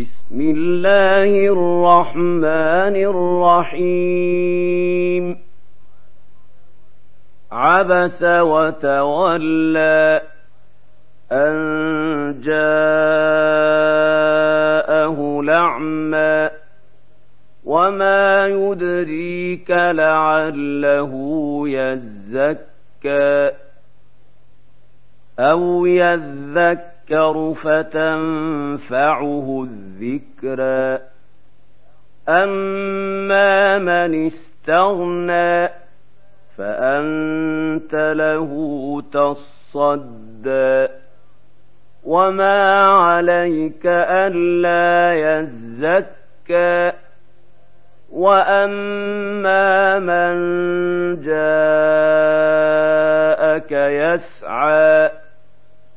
بسم الله الرحمن الرحيم. عبس وتولى أن جاءه لعمى وما يدريك لعله يزكى أو يذكى يذكر فتنفعه الذكرى أما من استغنى فأنت له تصدى. وما عليك ألا يزكى. وأما من جاءك يسعى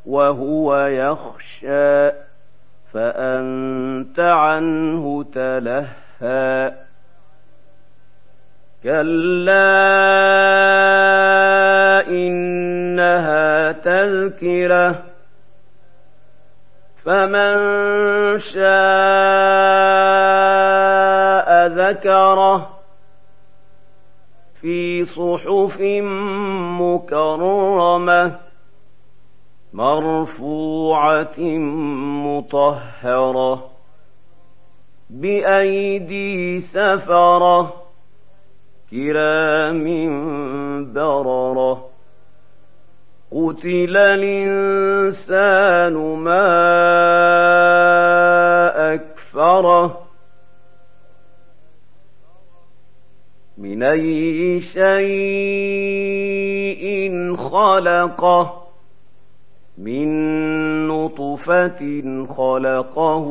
وهو يخشى فأنت عنه تلهى. كلا إنها تذكرة فمن شاء ذكره في صحف مكرمه مرفوعة مطهرة بأيدي سفرة كرام بررة قتل الإنسان ما أكفره من أي شيء خلقه من نطفة خلقه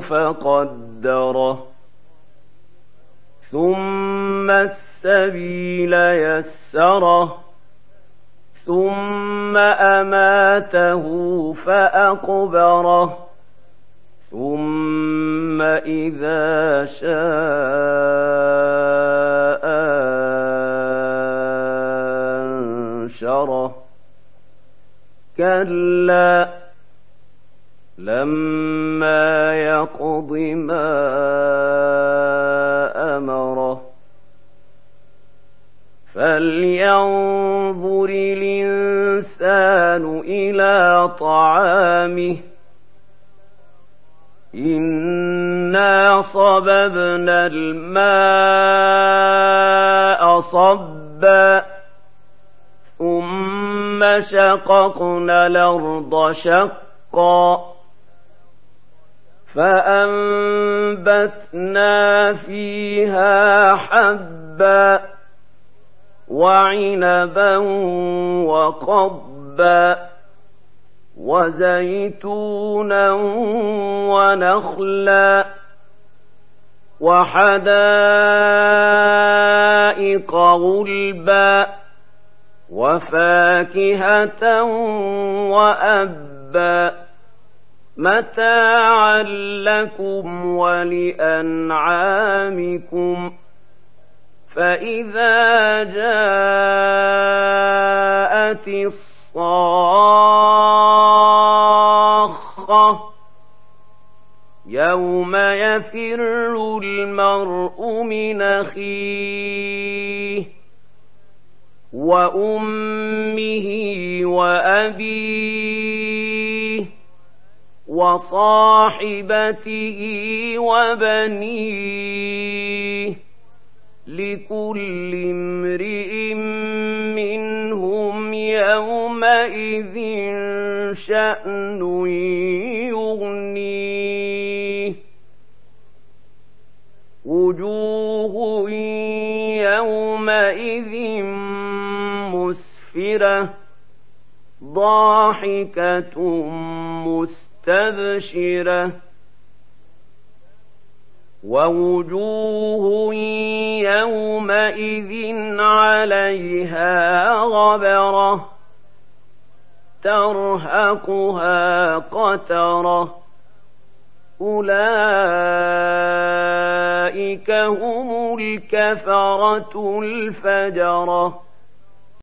فقدره ثم السبيل يسره ثم أماته فأقبره ثم إذا شاء أنشره كلا لما يقض ما أمره فلينظر الإنسان إلى طعامه إنا صببنا الماء صبا ثم شققنا الأرض شقا فأنبتنا فيها حبا وعنبا وقبا وزيتونا ونخلا وحدائق غلبا وفاكهة وأبا متاعا لكم ولأنعامكم فإذا جاءت الصاخة يوم يفر المرء من أخيه وأمه وأبيه وصاحبته وبنيه لكل امرئ منهم يومئذ شأن يغنيه. وجوه ضاحكة مستبشرة ووجوه يومئذ عليها غبرة ترهقها قترة أولئك هم الكفرة الفجرة